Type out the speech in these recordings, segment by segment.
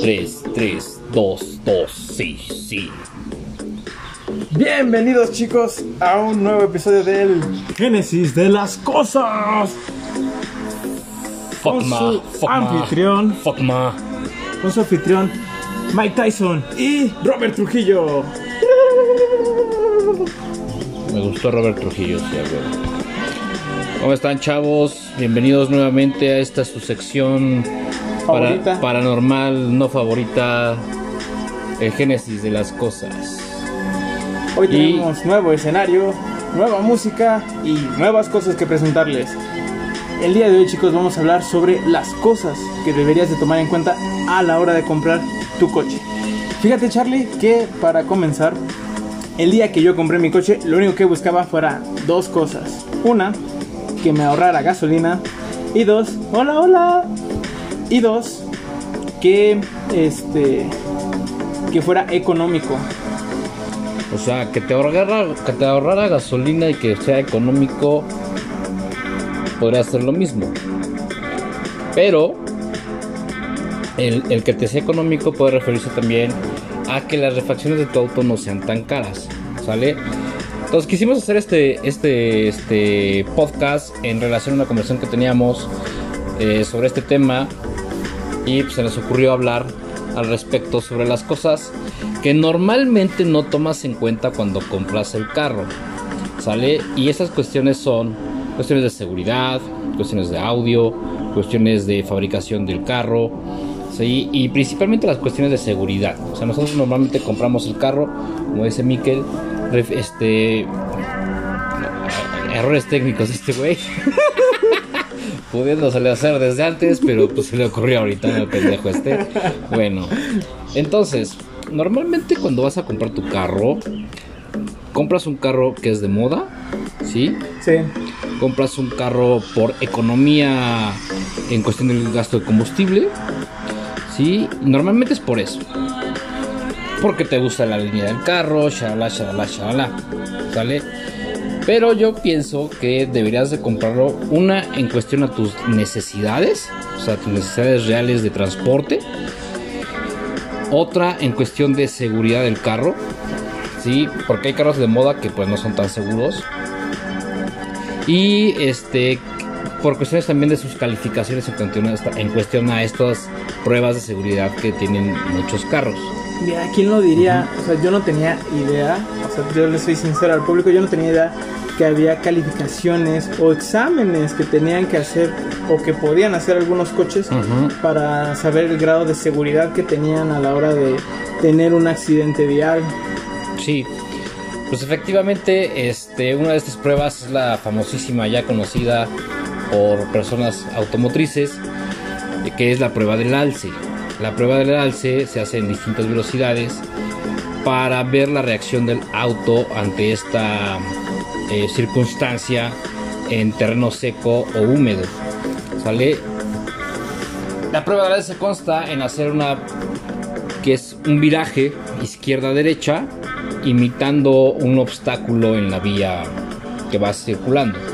3, 3, 2, 2, sí, sí. Bienvenidos chicos a un nuevo episodio del Génesis de las Cosas. Fuck Con ma, su fuck ma, anfitrión. Fuck ma. Con su anfitrión Mike Tyson y Robert Trujillo. Me gustó Robert Trujillo, sí, a huevo. ¿Cómo están, chavos? Bienvenidos nuevamente a esta su sección para- paranormal, no favorita, el génesis de las cosas. Hoy Y- tenemos nuevo escenario, nueva música y nuevas cosas que presentarles. El día de hoy chicos vamos a hablar sobre las cosas que deberías de tomar en cuenta a la hora de comprar tu coche. Fíjate Charlie que para comenzar, el día que yo compré mi coche lo único que buscaba fuera dos cosas. Una, que me ahorrara gasolina. Y dos, hola, hola. Y dos, que este que fuera económico. O sea, que te ahorrara, que te ahorrara gasolina y que sea económico, podría ser lo mismo. Pero el, el que te sea económico puede referirse también a que las refacciones de tu auto no sean tan caras, ¿sale? Entonces quisimos hacer este, este, este podcast en relación a una conversación que teníamos eh, sobre este tema y pues, se nos ocurrió hablar al respecto sobre las cosas que normalmente no tomas en cuenta cuando compras el carro. ¿Sale? Y esas cuestiones son cuestiones de seguridad, cuestiones de audio, cuestiones de fabricación del carro, ¿sí? Y principalmente las cuestiones de seguridad. O sea, nosotros normalmente compramos el carro, como dice Miquel, este... Errores técnicos de este güey. Pudiéndosele hacer desde antes, pero pues se le ocurrió ahorita el pendejo este. Bueno, entonces, normalmente cuando vas a comprar tu carro, compras un carro que es de moda, ¿sí? Sí. Compras un carro por economía en cuestión del gasto de combustible, ¿sí? Normalmente es por eso. Porque te gusta la línea del carro, shalala, shalala, shalala, ¿sale? Pero yo pienso que deberías de comprarlo una en cuestión a tus necesidades, o sea, tus necesidades reales de transporte. Otra en cuestión de seguridad del carro, sí, porque hay carros de moda que pues no son tan seguros. Y este por cuestiones también de sus calificaciones en cuestión a, estas pruebas de seguridad que tienen muchos carros. Mira, ¿quién lo diría? O sea, yo no tenía idea, o sea, yo le soy sincero al público, yo no tenía idea que había calificaciones o exámenes que tenían que hacer o que podían hacer algunos coches para saber el grado de seguridad que tenían a la hora de tener un accidente vial. Sí, pues efectivamente, este, una de estas pruebas es la famosísima, ya conocida por personas automotrices, que es la prueba del alce. La prueba del alce se hace en distintas velocidades para ver la reacción del auto ante esta eh, circunstancia en terreno seco o húmedo. ¿Sale? La prueba del alce consta en hacer una que es un viraje izquierda-derecha imitando un obstáculo en la vía que vas circulando.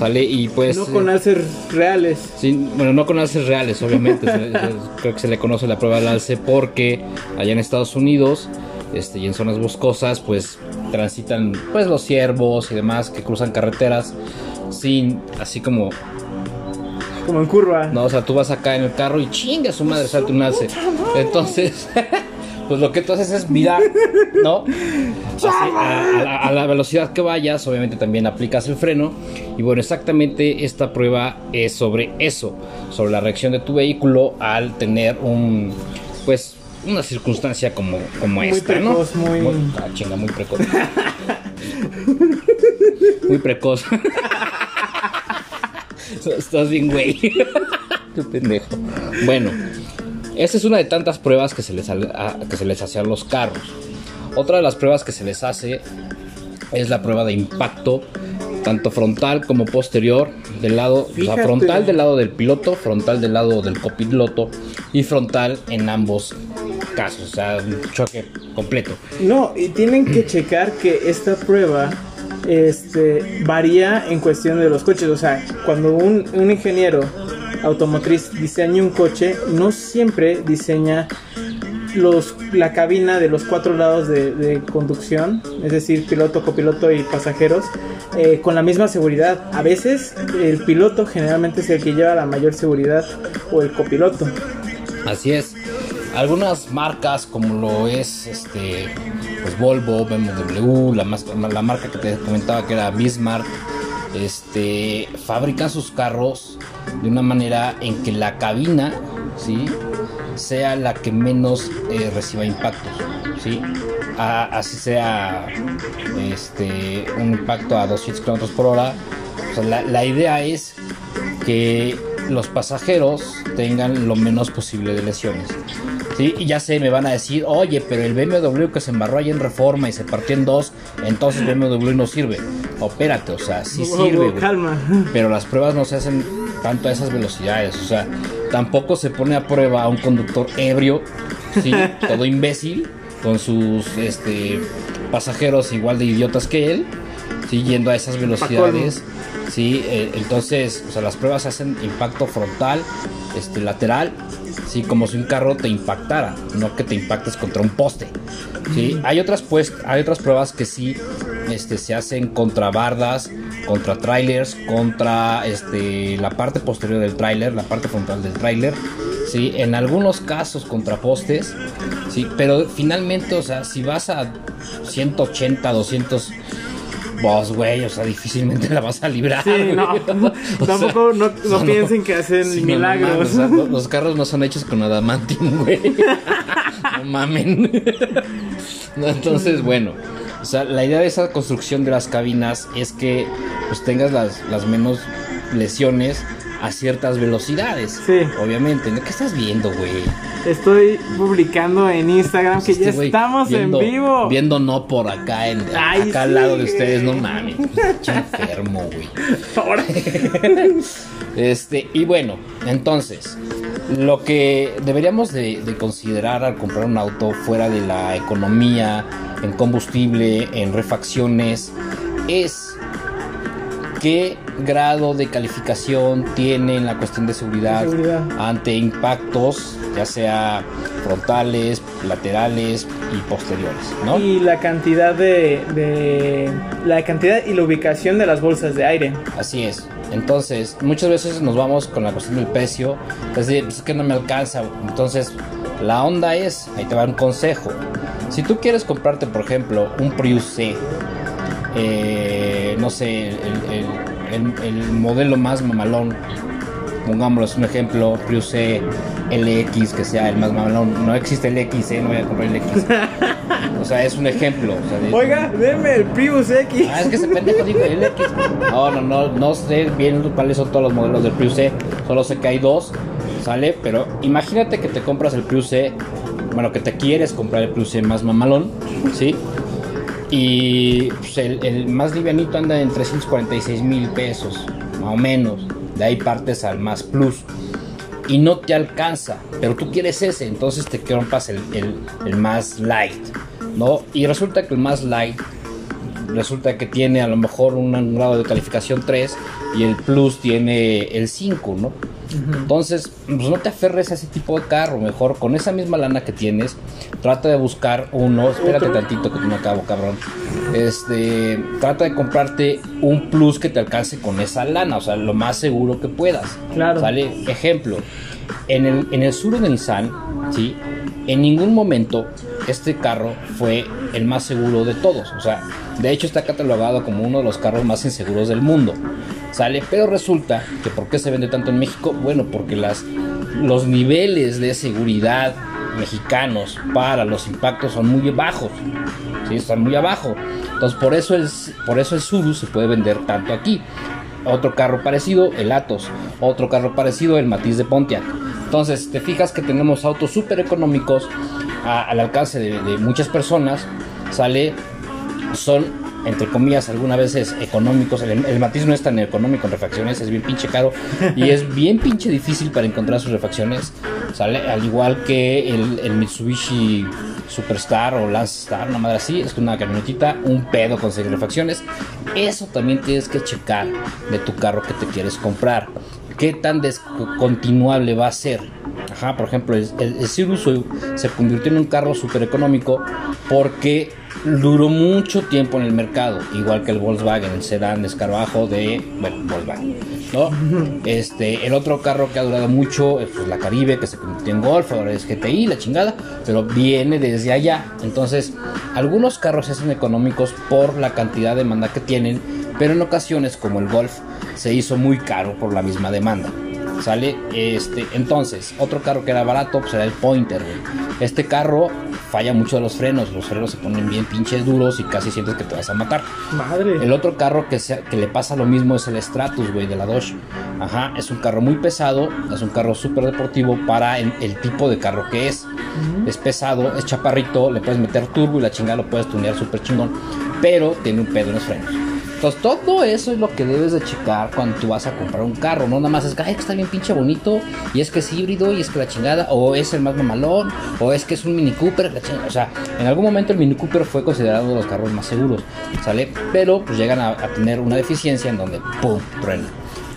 ¿Sale? Y pues... no con alces reales. Sí, bueno, no con alces reales, obviamente. creo que se le conoce la prueba del alce porque allá en Estados Unidos este, y en zonas boscosas, pues transitan pues los ciervos y demás que cruzan carreteras sin, así como, Como en curva. no, o sea, tú vas acá en el carro y chinga su madre, salta un alce. Entonces, pues lo que tú haces es mirar, ¿no? Así, a, a la, a la velocidad que vayas, obviamente también aplicas el freno. Y bueno, exactamente esta prueba es sobre eso, sobre la reacción de tu vehículo al tener un, pues, una circunstancia como, como Muy esta, precoz, ¿no? muy- ah, chinga, muy precoz. muy precoz. Estás bien, güey. Qué pendejo. Bueno, esta es una de tantas pruebas que se les, a- que se les hace a los carros. Otra de las pruebas que se les hace es la prueba de impacto, tanto frontal como posterior, del lado, o sea, Fíjate. frontal del lado del piloto, frontal del lado del copiloto y frontal en ambos casos, o sea, un choque completo. No, y tienen que checar que esta prueba este, varía en cuestión de los coches. O sea, cuando un, un ingeniero automotriz diseñe un coche, no siempre diseña los, la cabina de los cuatro lados de, conducción, es decir, piloto, copiloto y pasajeros, eh, con la misma seguridad. A veces el piloto generalmente es el que lleva la mayor seguridad o el copiloto. Así es. Algunas marcas como lo es este pues Volvo, BMW, la, la marca que te comentaba que era Bismarck, este fabrican sus carros de una manera en que la cabina, ¿sí? sea la que menos eh, reciba impactos, ¿sí? así sea este, un impacto a 200 km por hora. la, idea es que los pasajeros tengan lo menos posible de lesiones. ¿sí? Y ya sé, me van a decir, oye, pero el BMW que se embarró ahí en reforma y se partió en dos, entonces BMW no sirve. Opérate, o sea, sí sirve. calma. Pero las pruebas no se hacen tanto a esas velocidades. O sea, tampoco se pone a prueba a un conductor ebrio, ¿sí? todo imbécil, con sus este, pasajeros igual de idiotas que él, ¿sí? yendo a esas velocidades. ¿sí? Eh, entonces, o sea, las pruebas hacen impacto frontal, este, lateral, ¿sí? como si un carro te impactara, no que te impactes contra un poste. ¿sí? Hay, otras, pues, hay otras pruebas que sí este, se hacen contra bardas, contra trailers, contra este, la parte posterior del trailer, la parte frontal del trailer, ¿sí? en algunos casos contra postes, ¿sí? pero finalmente, o sea, si vas a 180, 200 vos, güey, o sea, difícilmente la vas a librar. Sí, no, tampoco no, piensen que hacen milagros. los, carros no son hechos con adamantium, güey. no mamen. entonces, bueno. O sea, la idea de esa construcción de las cabinas es que pues tengas las, las menos lesiones a ciertas velocidades. Sí. Obviamente. ¿Qué estás viendo, güey? Estoy publicando en Instagram que ya estamos en vivo. Viendo no por acá, en, acá al lado de ustedes, no mames. enfermo, güey. Este, y bueno, entonces, lo que deberíamos de, de considerar al comprar un auto fuera de la economía, en combustible, en refacciones, es qué grado de calificación tiene en la cuestión de seguridad, ante impactos, ya sea frontales, laterales y posteriores, ¿no? Y la cantidad de, la cantidad y la ubicación de las bolsas de aire. Así es. Entonces, muchas veces nos vamos con la cuestión del precio, es decir, pues es que no me alcanza. Entonces, la onda es, ahí te va un consejo. Si tú quieres comprarte, por ejemplo, un Prius C, eh, no sé, el, modelo más mamalón, pongámoslo un ejemplo, Prius C, LX, que sea el más mamalón. No existe el X, ¿eh? no voy a comprar el X. O sea, es un ejemplo. Oiga, deme el Prius X. Ah, es que ese pendejo dijo el X. No, no, no, no sé bien cuáles son todos los modelos del Prius C. Solo sé que hay dos, ¿sale? Pero imagínate que te compras el Prius C bueno, que te quieres comprar el Plus más mamalón, ¿sí? Y pues, el, más livianito anda en 346 mil pesos, más o menos. De ahí partes al más Plus. Y no te alcanza, pero tú quieres ese, entonces te compras el, el más light, ¿no? Y resulta que el más light resulta que tiene a lo mejor un grado de calificación 3 y el Plus tiene el 5, ¿no? Entonces, pues no te aferres a ese tipo de carro, mejor con esa misma lana que tienes, trata de buscar uno, espérate tantito que tú no acabo, cabrón. Este, trata de comprarte un plus que te alcance con esa lana, o sea, lo más seguro que puedas. Claro. ¿Sale? Ejemplo, en el, en el sur de Nissan, ¿sí? En ningún momento este carro fue el más seguro de todos. O sea, de hecho está catalogado como uno de los carros más inseguros del mundo. ¿Sale? Pero resulta que ¿por qué se vende tanto en México? Bueno, porque las, los niveles de seguridad mexicanos para los impactos son muy bajos. ¿sí? Están muy abajo. Entonces por eso, el, por eso el Subaru se puede vender tanto aquí. Otro carro parecido, el Atos. Otro carro parecido, el Matiz de Pontiac. Entonces, te fijas que tenemos autos súper económicos al alcance de, muchas personas, sale, son entre comillas, algunas veces económicos. El, matiz no es tan económico en refacciones, es bien pinche caro y es bien pinche difícil para encontrar sus refacciones. Sale al igual que el, Mitsubishi Superstar o Landstar, una madre así, es una camionetita, un pedo conseguir refacciones. Eso también tienes que checar de tu carro que te quieres comprar. qué tan descontinuable va a ser. Ajá, por ejemplo, el, el, el Cirrus se convirtió en un carro súper económico porque duró mucho tiempo en el mercado, igual que el Volkswagen, el sedán de escarabajo de, bueno, Volkswagen, ¿no? Este, el otro carro que ha durado mucho es pues, la Caribe, que se convirtió en Golf, ahora es GTI, la chingada, pero viene desde allá. Entonces, algunos carros se hacen económicos por la cantidad de demanda que tienen, pero en ocasiones, como el Golf, se hizo muy caro por la misma demanda. ¿Sale? Este, entonces, otro carro que era barato, pues era el Pointer, güey. Este carro falla mucho de los frenos, los frenos se ponen bien pinches duros y casi sientes que te vas a matar. Madre. El otro carro que, se, que le pasa lo mismo es el Stratus, güey, de la Dodge. Ajá, es un carro muy pesado, es un carro súper deportivo para el, el, tipo de carro que es. Uh -huh. Es pesado, es chaparrito, le puedes meter turbo y la chingada lo puedes tunear súper chingón, pero tiene un pedo en los frenos. Entonces, todo eso es lo que debes de checar cuando tú vas a comprar un carro. No nada más es que, ay, que está bien pinche bonito, y es que es híbrido, y es que la chingada, o es el más mamalón, o es que es un Mini Cooper, la chingada. O sea, en algún momento el Mini Cooper fue considerado uno de los carros más seguros, ¿sale? Pero pues llegan a, a tener una deficiencia en donde, ¡pum!, truena.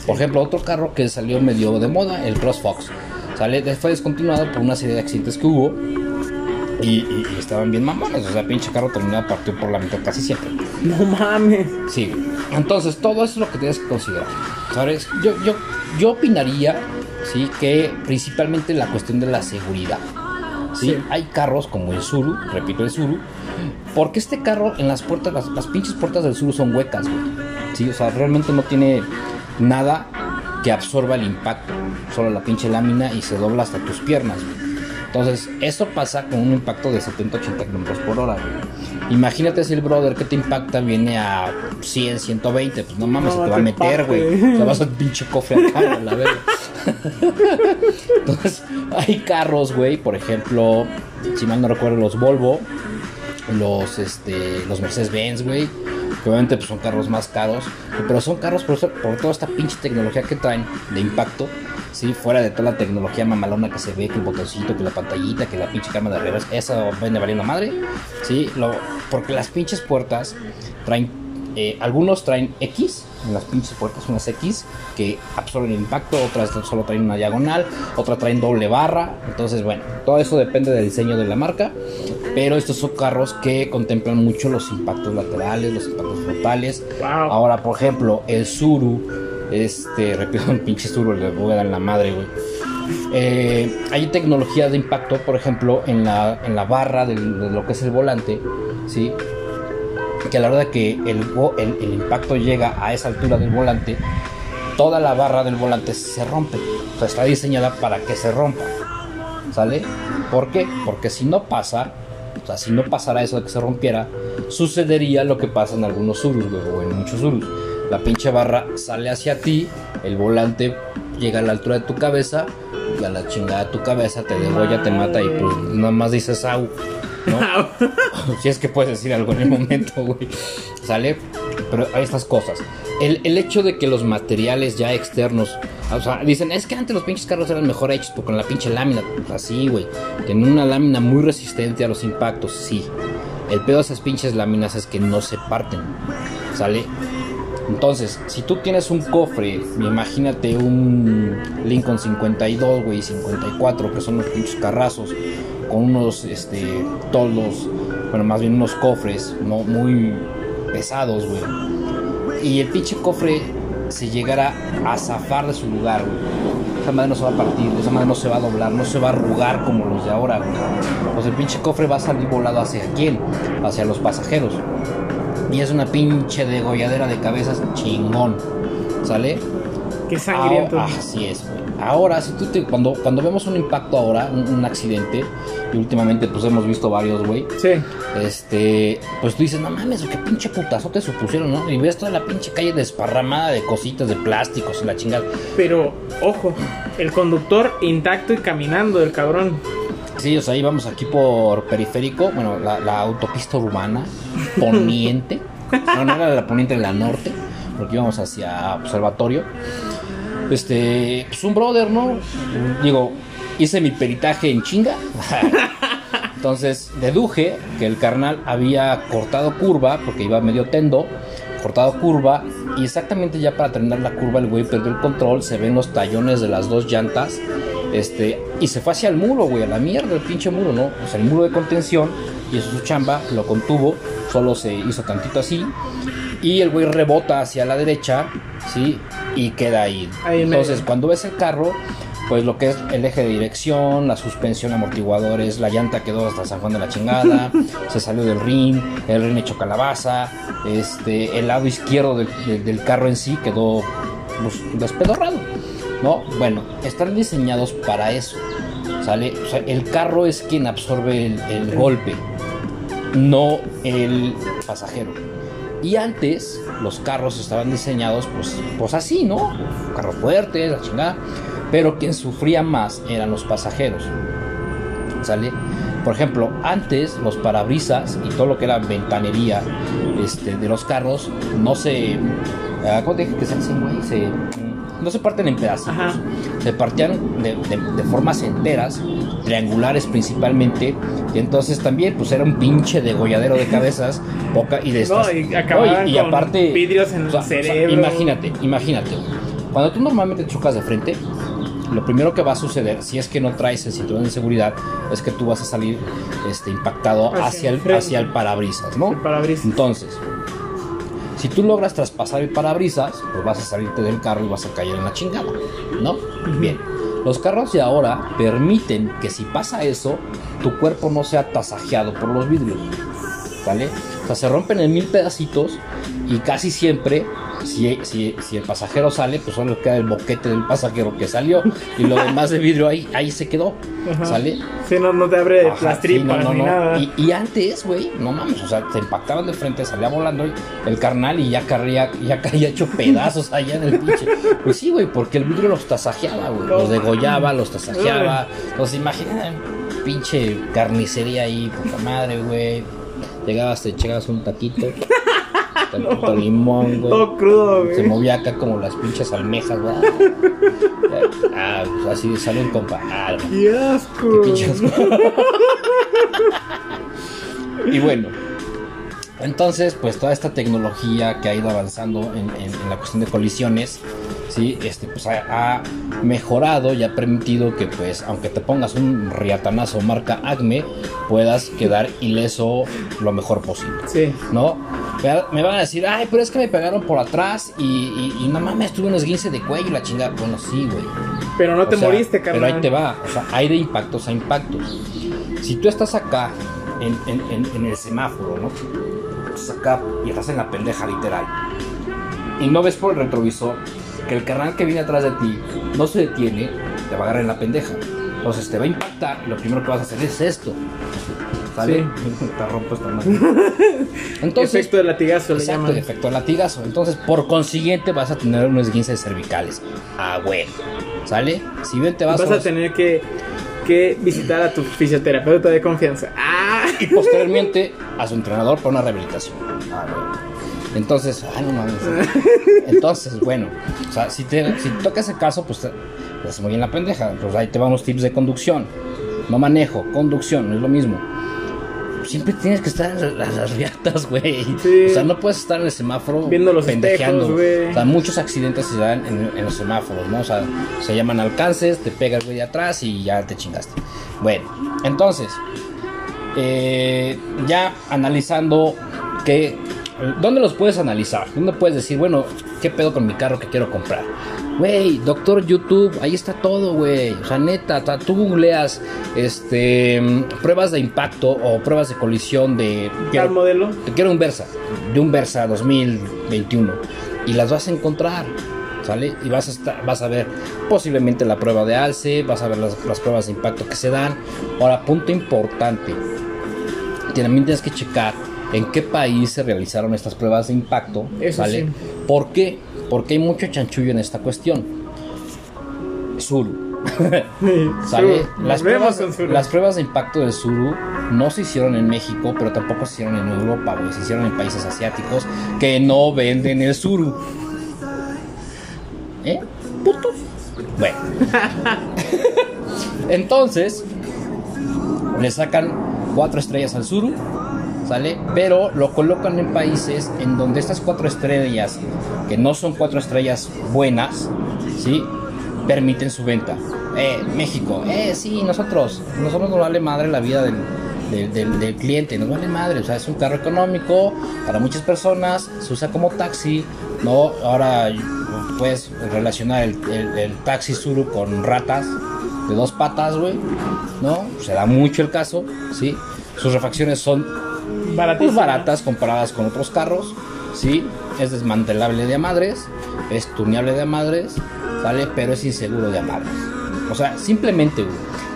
Por ejemplo, otro carro que salió medio de moda, el CrossFox, ¿sale? Fue descontinuado por una serie de accidentes que hubo. Y, y, y, estaban bien mamones, o sea, pinche carro terminado partido por la mitad casi siempre. No mames. Sí, entonces todo eso es lo que tienes que considerar, ¿sabes? Yo, yo, yo opinaría, sí, que principalmente la cuestión de la seguridad. ¿sí? sí. Hay carros como el Suru, repito el Suru, porque este carro en las puertas, las, las pinches puertas del Suru son huecas, güey. Sí, o sea, realmente no tiene nada que absorba el impacto, solo la pinche lámina y se dobla hasta tus piernas, güey. Entonces, eso pasa con un impacto de 70-80 km por hora. Güey. Imagínate si el brother que te impacta viene a 100, 120. Pues no mames, no, se te va a meter, güey. Te vas a pinche cofre acá, la verdad. Entonces, hay carros, güey, por ejemplo, si mal no recuerdo, los Volvo, los, este, los Mercedes-Benz, güey. Que obviamente pues, son carros más caros, pero son carros por, por toda esta pinche tecnología que traen de impacto ¿sí? Fuera de toda la tecnología mamalona que se ve, que el botoncito, que la pantallita, que la pinche cámara de reversa, esa vende valiendo madre, ¿sí? Lo, porque las pinches puertas traen, eh, algunos traen X, en las pinches puertas unas X que absorben el impacto, otras solo traen una diagonal, otras traen doble barra, entonces bueno, todo eso depende del diseño de la marca, pero estos son carros que contemplan mucho los impactos laterales, los impactos frontales. Wow. Ahora, por ejemplo, el Suru este, repito, un pinche Suru le voy a dar la madre, güey. Eh, hay tecnología de impacto, por ejemplo, en la, en la barra de lo que es el volante, ¿sí? Que a la hora de que el, el, el, impacto llega a esa altura del volante, toda la barra del volante se rompe. O sea, está diseñada para que se rompa, ¿sale? ¿Por qué? Porque si no pasa, o sea, si no pasara eso de que se rompiera, sucedería lo que pasa en algunos Surus, o en muchos Surus la pinche barra sale hacia ti, el volante llega a la altura de tu cabeza, y a la chingada de tu cabeza te degolla, te mata y pues nada más dices au. ¿no? si es que puedes decir algo en el momento, güey. ¿Sale? Pero hay estas cosas. El, el, hecho de que los materiales ya externos, o sea, dicen, es que antes los pinches carros eran mejor hechos porque con la pinche lámina, así, güey. Tienen una lámina muy resistente a los impactos, sí. El pedo de esas pinches láminas es que no se parten, ¿sale? Entonces, si tú tienes un cofre, imagínate un Lincoln 52, güey, 54, que son los pinches carrazos, con unos este, toldos, bueno, más bien unos cofres no muy pesados, güey. Y el pinche cofre se llegara a zafar de su lugar, güey. Esa madre no se va a partir, esa madre no se va a doblar, no se va a arrugar como los de ahora, güey. Pues el pinche cofre va a salir volado hacia quién? Hacia los pasajeros y es una pinche degolladera de cabezas chingón. ¿Sale? Qué sangriento. Ah, así es, güey. Ahora, si tú te, cuando, cuando vemos un impacto ahora, un, un, accidente, y últimamente pues hemos visto varios, güey. Sí. Este, pues tú dices, no mames, qué pinche putazo te supusieron, ¿no? Y ves toda la pinche calle desparramada de cositas, de plásticos, la chingada. Pero, ojo, el conductor intacto y caminando, el cabrón. Sí, o sea, íbamos aquí por periférico, bueno, la, la autopista urbana, poniente. no, no era la poniente, la norte, porque íbamos hacia observatorio. Este, pues un brother, ¿no? Digo, hice mi peritaje en chinga. Entonces deduje que el carnal había cortado curva porque iba medio tendo transportado curva y exactamente ya para terminar la curva el güey perdió el control, se ven los tallones de las dos llantas este, y se fue hacia el muro, güey, a la mierda el pinche muro, ¿no? O sea, el muro de contención y eso es su chamba, lo contuvo, solo se hizo tantito así y el güey rebota hacia la derecha, ¿sí? Y queda ahí. Ahí en Entonces, cuando ves el carro, pues lo que es el eje de dirección, la suspensión, amortiguadores, la llanta quedó hasta San Juan de la chingada, se salió del rin, el rin hecho calabaza, este, el lado izquierdo del, del- del carro en sí quedó pues, despedorrado, ¿no? Bueno, están diseñados para eso, ¿sale? O sea, el carro es quien absorbe el, el golpe, no el pasajero. Y antes los carros estaban diseñados pues, pues así, ¿no? Carros fuertes, la chingada. Pero quien sufría más eran los pasajeros. ¿Sale? Por ejemplo, antes los parabrisas y todo lo que era ventanería este, de los carros no se. ah, ¿Cómo te dije que se hacen, güey? Se, no se parten en pedacitos. Ajá. Se partían de, de- de formas enteras, triangulares principalmente. Y entonces también, pues era un pinche degolladero de cabezas, poca y de No, estas. y acababan y con aparte. vidrios en el cerebro. imagínate, imagínate. Cuando tú normalmente chocas de frente, lo primero que va a suceder, si es que no traes el cinturón de seguridad, es que tú vas a salir este, impactado Hacia hacia, el el, frente. hacia el parabrisas, ¿no? El parabrisas. Entonces, si tú logras traspasar el parabrisas, pues vas a salirte del carro y vas a caer en la chingada, ¿no? Bien. Los carros de ahora permiten que si pasa eso, tu cuerpo no sea tasajeado por los vidrios. ¿Vale? O sea, se rompen en mil pedacitos y casi siempre, si, si, si el pasajero sale, pues solo queda el boquete del pasajero que salió y lo demás de vidrio ahí, ahí se quedó. Ajá. ¿Sale? Sí, no, no te abre Ajá, las sí, tripas no, no, ni nada. Y, y antes, güey, no mames, o sea, te impactaban de frente, salía volando el, el carnal y ya caía, ya caía hecho pedazos allá en el pinche. Pues sí, güey, porque el vidrio los tasajeaba, güey. Los degollaba, los tasajeaba. Entonces, imagina, pinche carnicería ahí, puta madre, güey. Llegabas, te echabas un taquito. Tantito No. limón, güey. Todo crudo, Se güey. movía acá como las pinches almejas, güey. Ah, pues así sale un compa. Ah. ¡Qué asco! Qué pinche asco. y bueno, entonces, pues toda esta tecnología que ha ido avanzando en, en- en la cuestión de colisiones, sí, este, pues ha, ha mejorado y ha permitido que, pues, aunque te pongas un riatanazo marca Acme, puedas quedar ileso lo mejor posible. Sí. ¿no? Me- van a decir, ay, pero es que me pegaron por atrás y, y, y no mames, tuve un esguince de cuello y la chingada. Bueno, sí, güey. Pero no O te sea, moriste, carnal. Pero ahí te va. O sea, hay de impactos a impactos. Si tú estás acá en, en- en- en el semáforo, ¿no? Estás acá y estás en la pendeja literal. Y no ves por el retrovisor que el carnal que viene atrás de ti no se detiene, te va a agarrar en la pendeja. Entonces te va a impactar y lo primero que vas a hacer es esto. ¿Sale? Te rompo esta madre. Entonces, Efecto de latigazo le Exacto, llaman. efecto de latigazo. Entonces, por consiguiente, vas a tener unos esguinces cervicales. Ah, güey. ¿Sale? Si bien te vas, Vas a tener que, que visitar a tu fisioterapeuta de confianza. ¡Ah! Y posteriormente a su entrenador para una rehabilitación. Ah, güey. Entonces, ah, no mames. Entonces, bueno, o sea, si te si toca ese caso, pues te, te haces muy bien la pendeja. Pues ahí te van los tips de conducción. No manejo, conducción, no es lo mismo. Siempre tienes que estar en las, las riatas, güey. Sí. O sea, no puedes estar en el semáforo Viendo los espejos. O sea, muchos accidentes se dan en, en los semáforos, ¿no? O sea, se llaman alcances, te pega el güey de atrás y ya te chingaste. Bueno, entonces, eh, ya analizando que ¿Dónde los puedes analizar? ¿Dónde puedes decir, bueno, qué pedo con mi carro que quiero comprar? Güey, doctor YouTube, ahí está todo, güey. O sea, neta, ta- tú googleas este, pruebas de impacto o pruebas de colisión de... Tal modelo. Te quiero un Versa, de un Versa 2021 y las vas a encontrar, ¿sale? Y vas a, estar- vas a ver posiblemente la prueba de alce, vas a ver las, las pruebas de impacto que se dan. Ahora, punto importante, también tienes que checar en qué país se realizaron estas pruebas de impacto, Eso ¿sale? sí. ¿Por qué? Porque hay mucho chanchullo en esta cuestión. Suru. ¿Sale? Las pruebas, las de impacto del Suru no se hicieron en México, pero tampoco se hicieron en Europa, güey. Se hicieron en países asiáticos que no venden el Suru. ¿Eh? Putos. Bueno. Entonces, le sacan cuatro estrellas al Suru. Pero lo colocan en países en donde estas cuatro estrellas, que no son cuatro estrellas buenas, ¿sí? Permiten su venta. Eh, México, eh, sí, nosotros, nosotros nos vale madre la vida del- del cliente, nos vale madre, o sea, es un carro económico para muchas personas, se usa como taxi, ¿no? Ahora puedes relacionar el, el- el taxi Suru con ratas de dos patas, güey, ¿no? Se da mucho el caso, ¿sí? Sus refacciones son Baratísimo. baratas comparadas con otros carros, ¿sí? Es desmantelable de a madres, es tuneable de a madres, ¿sale? Pero es inseguro de a madres. O sea, simplemente, güey,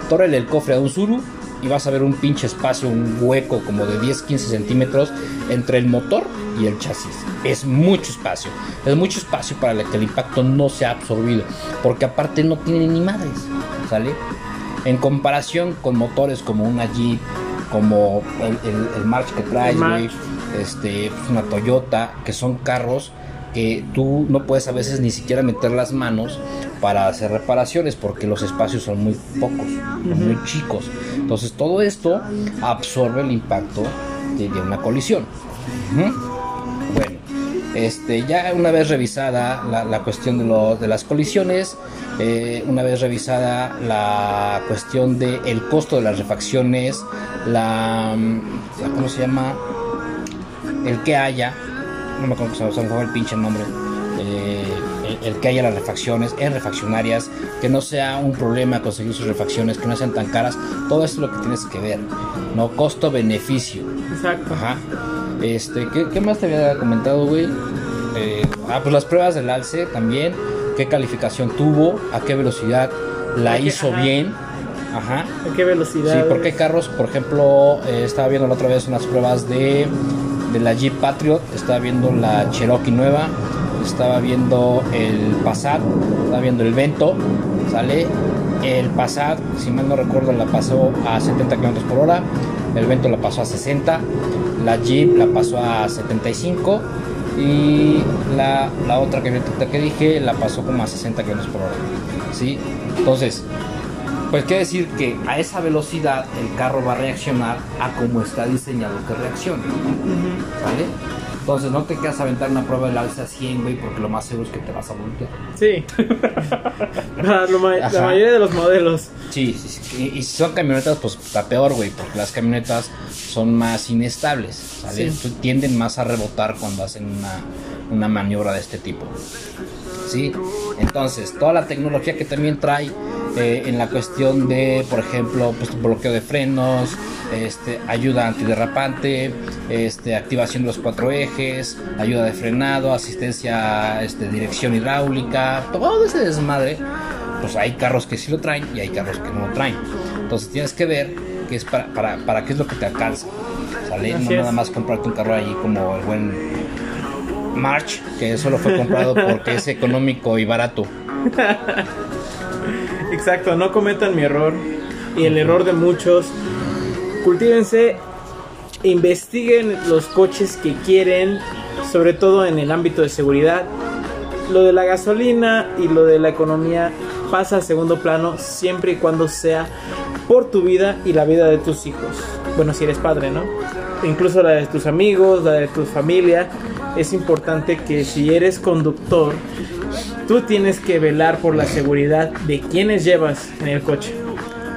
tórrele el cofre a un Zuru y vas a ver un pinche espacio, un hueco como de 10-15 centímetros entre el motor y el chasis. Es mucho espacio, es mucho espacio para que el impacto no sea absorbido, porque aparte no tiene ni madres, ¿sale? En comparación con motores como una Jeep, como el, el, el March que traes, güey, este, pues, una Toyota, que son carros que tú no puedes a veces ni siquiera meter las manos para hacer reparaciones porque los espacios son muy pocos, muy chicos. Entonces todo esto absorbe el impacto de, de una colisión. Este, ya una vez revisada la, la cuestión de, lo- de las colisiones, eh, una vez revisada la cuestión del el costo de las refacciones, la, mm, la- ¿cómo se llama? El que haya, no me acuerdo se me se me fue el pinche nombre, eh, el, el que haya las refacciones en refaccionarias, que no sea un problema conseguir sus refacciones, que no sean tan caras, todo eso es lo que tienes que ver, no costo-beneficio. Exacto. Ajá. Este, ¿qué, qué más te había comentado, güey? Eh, ah, pues las pruebas del alce también. ¿Qué calificación tuvo? ¿A qué velocidad la ¿A qué- hizo ajá. bien? Ajá. ¿A qué velocidad? Sí, porque hay carros, por ejemplo, eh, estaba viendo la otra vez unas pruebas de, de la Jeep Patriot, estaba viendo la Cherokee nueva, estaba viendo el Passat, estaba viendo el Vento, ¿sale? El Passat, si mal no recuerdo, la pasó a 70 km por hora, el Vento la pasó a 60, la Jeep la pasó a 75 y la, la otra camioneta que dije la pasó como a 60 km por hora, ¿sí? Entonces, pues quiere decir que a esa velocidad el carro va a reaccionar a como está diseñado que reaccione. ¿Vale? Entonces no te quedas a aventar una prueba del alza a 100, güey, porque lo más seguro es que te vas a voltear. Sí. La mayoría de los modelos. Sí, sí, sí. Y, y si son camionetas, pues está peor, güey, porque las camionetas son más inestables, ¿sabes? Sí. Tienden más a rebotar cuando hacen una, una maniobra de este tipo. ¿Sí? Entonces, toda la tecnología que también trae eh, en la cuestión de, por ejemplo, pues, bloqueo de frenos, este, ayuda antiderrapante, este, activación de los cuatro ejes, ayuda de frenado, asistencia, este, dirección hidráulica, todo ese desmadre pues hay carros que sí lo traen y hay carros que no lo traen. Entonces tienes que ver qué es para, para, para qué es lo que te alcanza. ¿Sale? Así no es. nada más comprarte un carro ahí como el buen March, que solo fue comprado porque es económico y barato. Exacto, no cometan mi error y el error de muchos. Cultívense, investiguen los coches que quieren, sobre todo en el ámbito de seguridad. Lo de la gasolina y lo de la economía pasa a segundo plano siempre y cuando sea por tu vida y la vida de tus hijos. Bueno, si eres padre, ¿no? Incluso la de tus amigos, la de tu familia. Es importante que si eres conductor, tú tienes que velar por la seguridad de quienes llevas en el coche.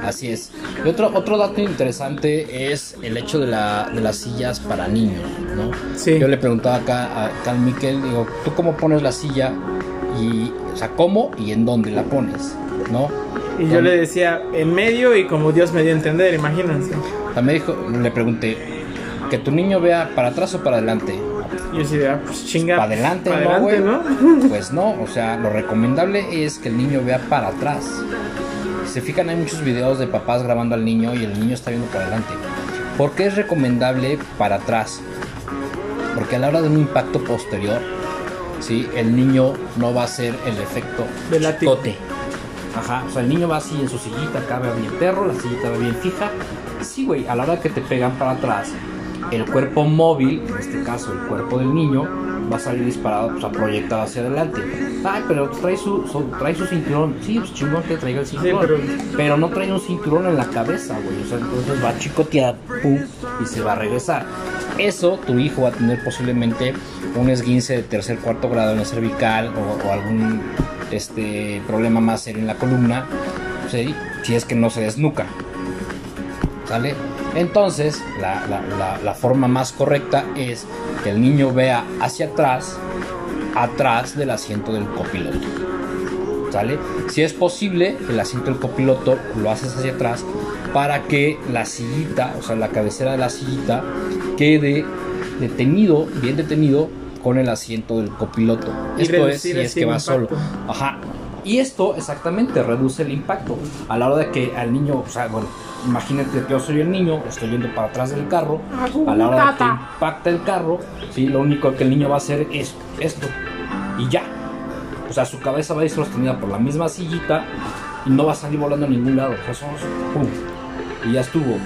Así es. Y otro, otro dato interesante es el hecho de, la, de las sillas para niños, ¿no? Sí. Yo le preguntaba acá a Carl Miquel, digo, ¿tú cómo pones la silla? Y, o sea, ¿cómo y en dónde la pones? ¿No? Y yo le decía, en medio y como Dios me dio a entender, imagínense. También dijo, le pregunté, ¿que tu niño vea para atrás o para adelante? Yo sí, ah, pues chinga. Para adelante, pa' ¿no, adelante. Pues no, o sea, lo recomendable es que el niño vea para atrás. Si se fijan, hay muchos videos de papás grabando al niño y el niño está viendo para adelante. ¿Por qué es recomendable para atrás? Porque a la hora de un impacto posterior, ¿sí? el niño no va a hacer el efecto De látigo. chicote. Ajá, o sea, el niño va así en su sillita, acá va bien perro, la sillita va bien fija. Sí, güey, a la hora que te pegan para atrás, el cuerpo móvil, en este caso el cuerpo del niño, va a salir disparado, o sea, proyectado hacia adelante. Ay, pero trae su, su- trae su cinturón. Sí, pues chingón que traiga el cinturón. pero- pero... no trae un cinturón en la cabeza, güey. O sea, entonces va a chicotear, pum, y se va a regresar. eso tu hijo va a tener posiblemente un esguince de tercer cuarto grado en la cervical o, o algún este problema más serio en la columna ¿sí? si es que no se desnuca ¿sale? Entonces la, la- la- la forma más correcta es que el niño vea hacia atrás atrás del asiento del copiloto ¿sale? Si es posible, el asiento del copiloto lo haces hacia atrás para que la sillita, o sea, la cabecera de la sillita quede detenido, bien detenido con el asiento del copiloto. Y Esto es si es que va solo. Ajá. Y esto exactamente reduce el impacto. A la hora de que al niño, o sea, bueno, imagínate que yo soy el niño, estoy yendo para atrás del carro. A la hora de que impacta el carro, ¿sí? lo único que el niño va a hacer es esto. Y ya. O sea, su cabeza va a ir sostenida por la misma sillita y no va a salir volando a ningún lado. O sea, solo- pum. Y ya estuvo.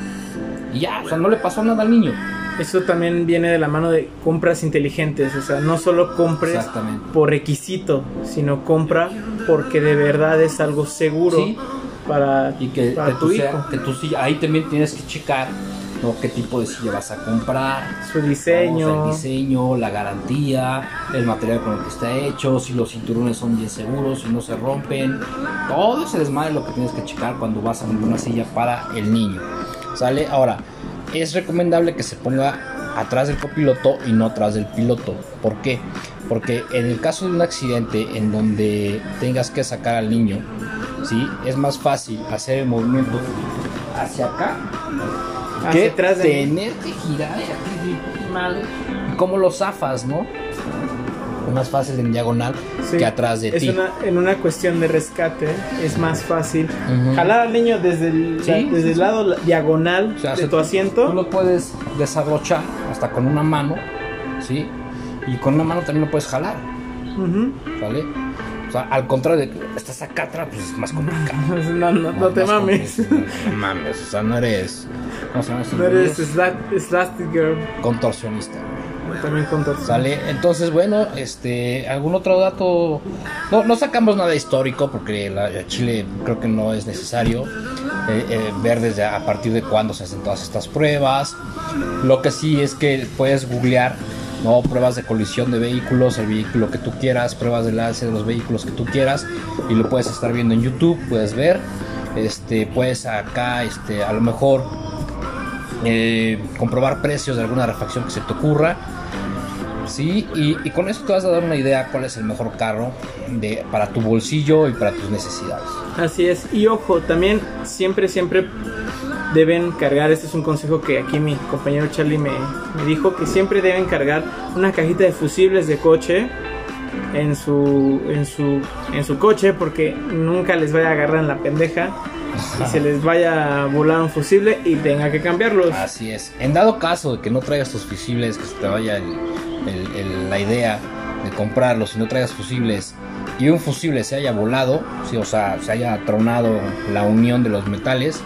Y ya, o sea, no le pasó nada al niño. Eso también viene de la mano de compras inteligentes, o sea, no solo compres por requisito, sino compra porque de verdad es algo seguro Sí. para, Y que, para que tu hijo, que sí, ahí también tienes que checar ¿no? qué tipo de silla vas a comprar. su diseño. Vamos, el diseño, la garantía, el material con el que está hecho, si los cinturones son bien seguros, si no se rompen. Todo ese desmadre es lo que tienes que checar cuando vas a comprar una silla para el niño. ¿Sale? Ahora, es recomendable que se ponga atrás del copiloto y no atrás del piloto. ¿Por qué? Porque en el caso de un accidente en donde tengas que sacar al niño, ¿sí? Es más fácil hacer el movimiento hacia acá que atrás de tener que girar y aquí, madre. ¿Cómo lo zafas, no? Más fácil en diagonal Sí, que atrás de ti. en una cuestión de rescate es más fácil jalar al niño desde el, Sí, la- sí, desde el lado diagonal O sea, de tu asiento. Tú lo puedes desabrochar hasta con una mano, ¿sí? Y con una mano también lo puedes jalar. ¿vale? O sea, al contrario de que estás acá atrás, pues es más complicado. No, no, no te mames. No mames, o sea, no eres. ¿Cómo se llama? eso? No eres sla- Slastic Girl. contorsionista. También con torso. Sale, entonces bueno, este, algún otro dato, no, no sacamos nada histórico porque la Chile creo que no es necesario eh, eh, ver desde a partir de cuándo se hacen todas estas pruebas. Lo que sí es que puedes googlear, no, pruebas de colisión de vehículos, el vehículo que tú quieras, pruebas del alce de los vehículos que tú quieras y lo puedes estar viendo en YouTube, puedes ver, este, puedes acá, este, a lo mejor eh, comprobar precios de alguna refacción que se te ocurra. Sí, y, y con eso te vas a dar una idea cuál es el mejor carro de, para tu bolsillo y para tus necesidades. Así es. Y ojo, también siempre, siempre deben cargar, este es un consejo que aquí mi compañero Charlie me, me dijo, que siempre deben cargar una cajita de fusibles de coche en su, en su, en su coche porque nunca les vaya a agarrar en la pendeja y se les vaya a volar un fusible y tenga que cambiarlos. Así es. En dado caso de que no traigas tus fusibles, que se te vaya el- el- el- la idea de comprarlos y no traigas fusibles y un fusible se haya volado, sí, o sea, se haya tronado la unión de los metales,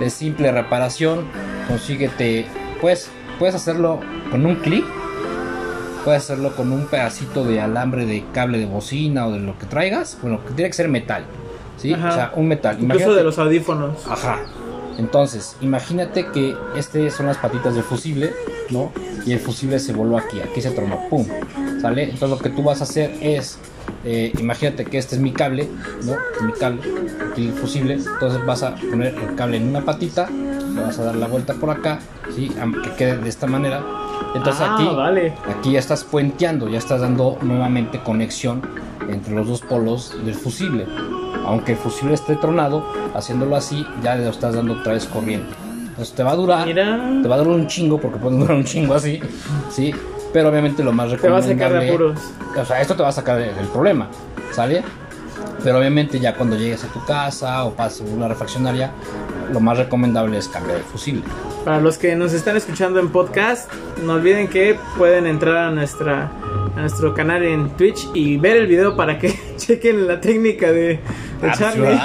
de simple reparación, consíguete, pues, puedes hacerlo con un clic, puedes hacerlo con un pedacito de alambre de cable de bocina o de lo que traigas, bueno, que tiene que ser metal, ¿sí? Ajá. O sea, un metal. Incluso Imagínate- de los audífonos. Ajá. Entonces, imagínate que este son las patitas del fusible, ¿no? Y el fusible se voló aquí, aquí se tronó, ¡pum! ¿Sale? Entonces lo que tú vas a hacer es, eh, imagínate que este es mi cable, ¿no? Mi cable, aquí el fusible. Entonces vas a poner el cable en una patita, le vas a dar la vuelta por acá, ¿sí? Que quede de esta manera. Entonces Ah, aquí, vale. aquí ya estás puenteando, ya estás dando nuevamente conexión entre los dos polos del fusible. Aunque el fusible esté tronado, haciéndolo así, ya le estás dando otra vez corriente. Te va a durar, Mira. te va a durar un chingo, porque puede durar un chingo así, sí. Pero obviamente lo más Te va a recomendable. sacar de apuros. O sea, esto te va a sacar del problema, ¿sale? Pero obviamente ya cuando llegues a tu casa o pases una refaccionaria, lo más recomendable es cambiar el fusible. Para los que nos están escuchando en podcast, no olviden que pueden entrar a nuestra a nuestro canal en Twitch y ver el video para que chequen la técnica de, de Ah, Charlie.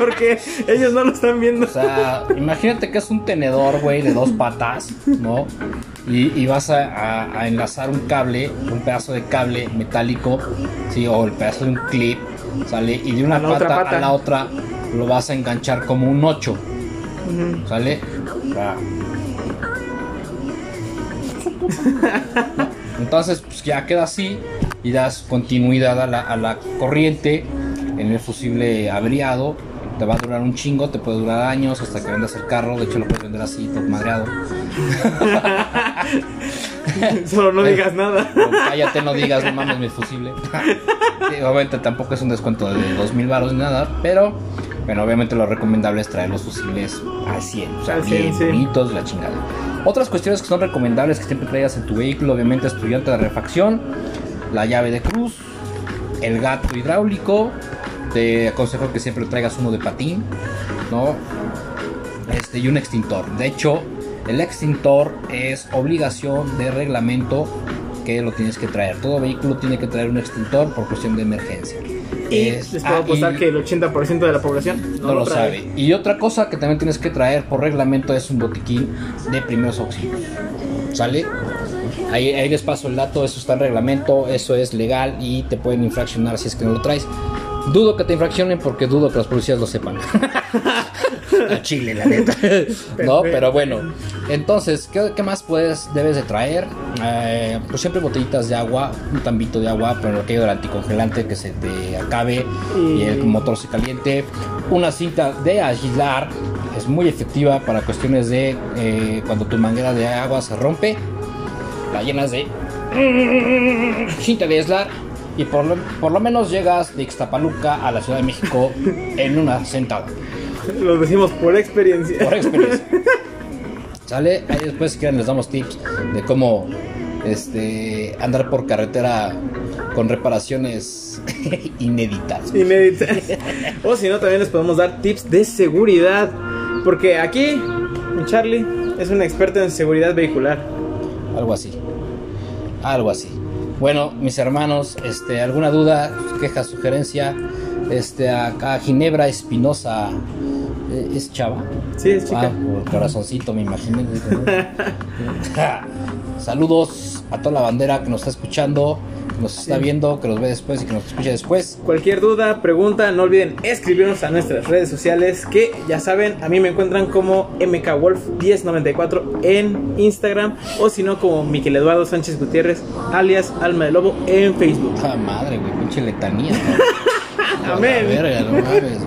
Porque ellos no lo están viendo. O sea, imagínate que es un tenedor, güey, de dos patas, ¿no? Y, y vas a, a- a enlazar un cable, un pedazo de cable metálico, ¿sí? O el pedazo de un clip, ¿sale? Y de una pata, a la otra lo vas a enganchar como un 8, Ujú. ¿sale? O sea. Entonces, pues ya queda así y das continuidad a la, a la corriente en el fusible averiado. Te va a durar un chingo, te puede durar años hasta que vendas el carro. De hecho, lo puedes vender así, todo madreado. Solo no digas nada. No, cállate, no digas, no mames mi fusible. Sí, obviamente tampoco es un descuento de 2000 baros ni nada, pero bueno, obviamente lo recomendable es traer los fusibles al 100, o sea, Al 100, bien sí. bonitos, la chingada. Otras cuestiones que son recomendables que siempre traigas en tu vehículo, obviamente es tu llanta de refacción, la llave de cruz, el gato hidráulico, te aconsejo que siempre traigas uno de patín, ¿no? Este, y un extintor. De hecho, el extintor es obligación de reglamento que lo tienes que traer. Todo vehículo tiene que traer un extintor por cuestión de emergencia. Y Es- les puedo ah, apostar y que el 80% de la población no, lo trae. sabe. Y otra cosa que también tienes que traer por reglamento es un botiquín de primeros auxilios. ¿Sale? Ahí, ahí les paso el dato, eso está en reglamento, eso es legal y te pueden infraccionar si es que no lo traes. Dudo que te infraccionen porque dudo que los policías lo sepan. A Chile, la neta. no, pero bueno. Entonces, ¿qué, qué más puedes, debes de traer? Eh, pues siempre botellitas de agua, un tambito de agua, pero aquello del anticongelante que se te acabe y, Y- el motor se caliente. Una cinta de aislar es muy efectiva para cuestiones de eh, cuando tu manguera de agua se rompe, la llenas de cinta de aislar y por lo, por lo menos llegas de Ixtapaluca a la Ciudad de México en una sentada. Lo decimos por experiencia. Por experiencia. ¿Sale? Ahí después si quieren les damos tips de cómo este andar por carretera con reparaciones inéditas. Inédita. o si no, también les podemos dar tips de seguridad. Porque aquí, mi Charlie es un experto en seguridad vehicular. Algo así. Algo así. Bueno, mis hermanos, este, alguna duda, queja, sugerencia, este, acá Ginebra Espinosa eh, es chava. Sí, es chica. Ah, por corazoncito, me imagino. Saludos a toda la bandera que nos está escuchando, nos está viendo, que nos ve después y que nos escucha después. Cualquier duda, pregunta, no olviden escribirnos a nuestras redes sociales que ya saben, a mí me encuentran como mkwolf1094 en Instagram o si no como Miquel Eduardo Sánchez Gutiérrez alias Alma de Lobo en Facebook. Ah, madre, güey, pinche letanía. ¿no? Amén. A la verga, no mames.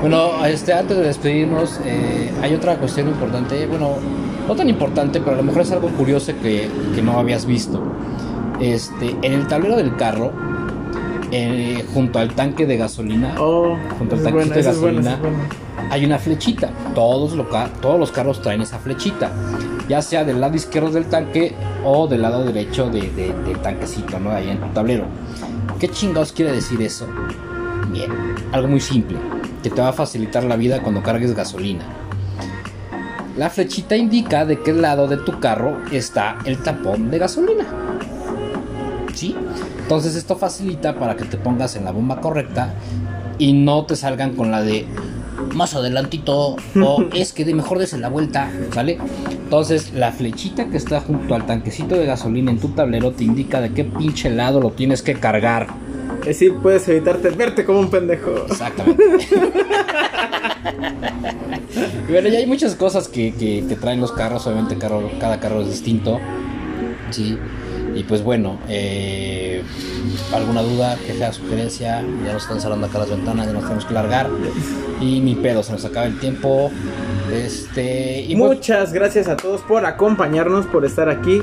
Bueno, este, antes de despedirnos, eh, hay otra cuestión importante. Bueno, no tan importante, pero a lo mejor es algo curioso que, que no habías visto. Este, en el tablero del carro, eh, junto al tanque de gasolina, Oh, Junto al buena, de es buena, gasolina. es buena. hay una flechita. Todos, lo todos los carros traen esa flechita. Ya sea del lado izquierdo del tanque o del lado derecho de- de- del tanquecito, ¿no? Ahí en tu tablero. ¿Qué chingados quiere decir eso? Bien, algo muy simple, que te va a facilitar la vida cuando cargues gasolina. La flechita indica de qué lado de tu carro está el tapón de gasolina. ¿Sí? Entonces esto facilita para que te pongas en la bomba correcta y no te salgan con la de más adelantito o es que de mejor des la vuelta, ¿vale? Entonces la flechita que está junto al tanquecito de gasolina en tu tablero te indica de qué pinche lado lo tienes que cargar. Así puedes evitarte verte como un pendejo. Exactamente. Bueno, ya hay muchas cosas que, que- que traen los carros, obviamente carro- cada carro es distinto. Sí. Y pues bueno, eh, alguna duda, queja, sugerencia, ya nos están cerrando acá las ventanas, ya nos tenemos que largar. Y ni pedo, se nos acaba el tiempo. Este. Y pues- Muchas gracias a todos por acompañarnos, por estar aquí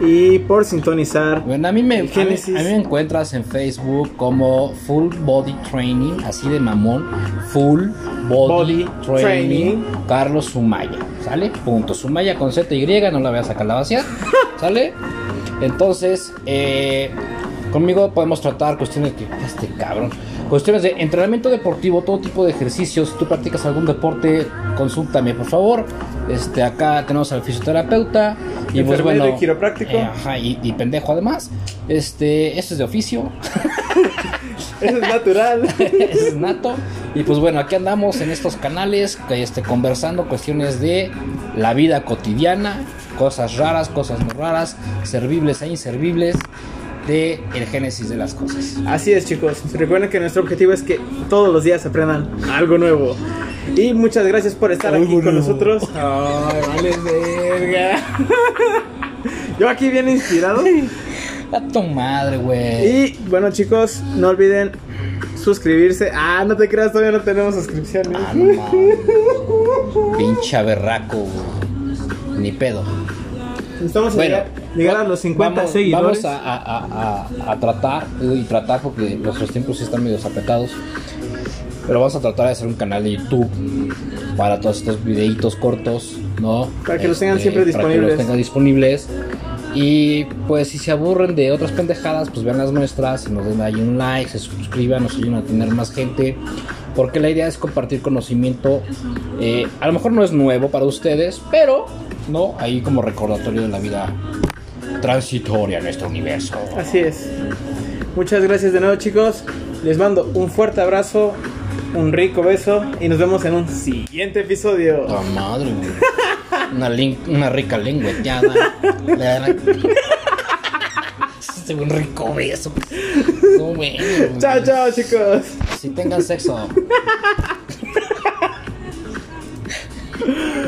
y por sintonizar. Bueno, a mí, me, a mí, a mí me encuentras en Facebook como Full Body Training, así de mamón. Full Body, Body Training, Training. Carlos Sumaya. ¿Sale? Punto. Sumaya con Z y, no la voy a sacar la vacía. ¿Sale? Entonces, eh, conmigo podemos tratar cuestiones que. Este cabrón. Cuestiones de entrenamiento deportivo, todo tipo de ejercicios. Si tú practicas algún deporte, consúltame, por favor. Este, acá tenemos al fisioterapeuta. Y pues bueno. y quiropráctico. eh, ajá, y, y pendejo además. Este, esto es de oficio. Eso es natural. es nato. Y pues bueno, aquí andamos en estos canales, este, conversando cuestiones de la vida cotidiana, cosas raras, cosas no raras, servibles e inservibles, de el génesis de las cosas. Así es, chicos. Recuerden que nuestro objetivo es que todos los días aprendan algo nuevo. Y muchas gracias por estar Algo aquí con nosotros. Ay, vale, verga. Yo aquí bien inspirado. A tu madre, güey. Y bueno, chicos, no olviden suscribirse. Ah, no te creas, todavía no tenemos suscripciones. Ah, no. Pinche berraco. Ni pedo. Estamos Bueno, llegar, llegar a los 50 vamos, seguidores. Vamos a, a- a- a tratar, y tratar porque nuestros tiempos están medio apretados. Pero vamos a tratar de hacer un canal de YouTube para todos estos videitos cortos, ¿no? Este, Para que los tengan siempre Para que disponibles. los tengan disponibles. Y pues si se aburren de otras pendejadas, pues vean las nuestras y nos den ahí un like, se suscriban, nos ayuden a tener más gente. Porque la idea es compartir conocimiento. eh, a lo mejor no es nuevo para ustedes, pero no ahí como recordatorio de la vida transitoria en nuestro universo. Así es. Muchas gracias de nuevo, chicos. Les mando un fuerte abrazo, un rico beso y nos vemos en un siguiente episodio. Puta madre. Una, una rica lengüeteada. Este un rico beso. No, bueno. Chao, chao, chicos. Si tengan sexo.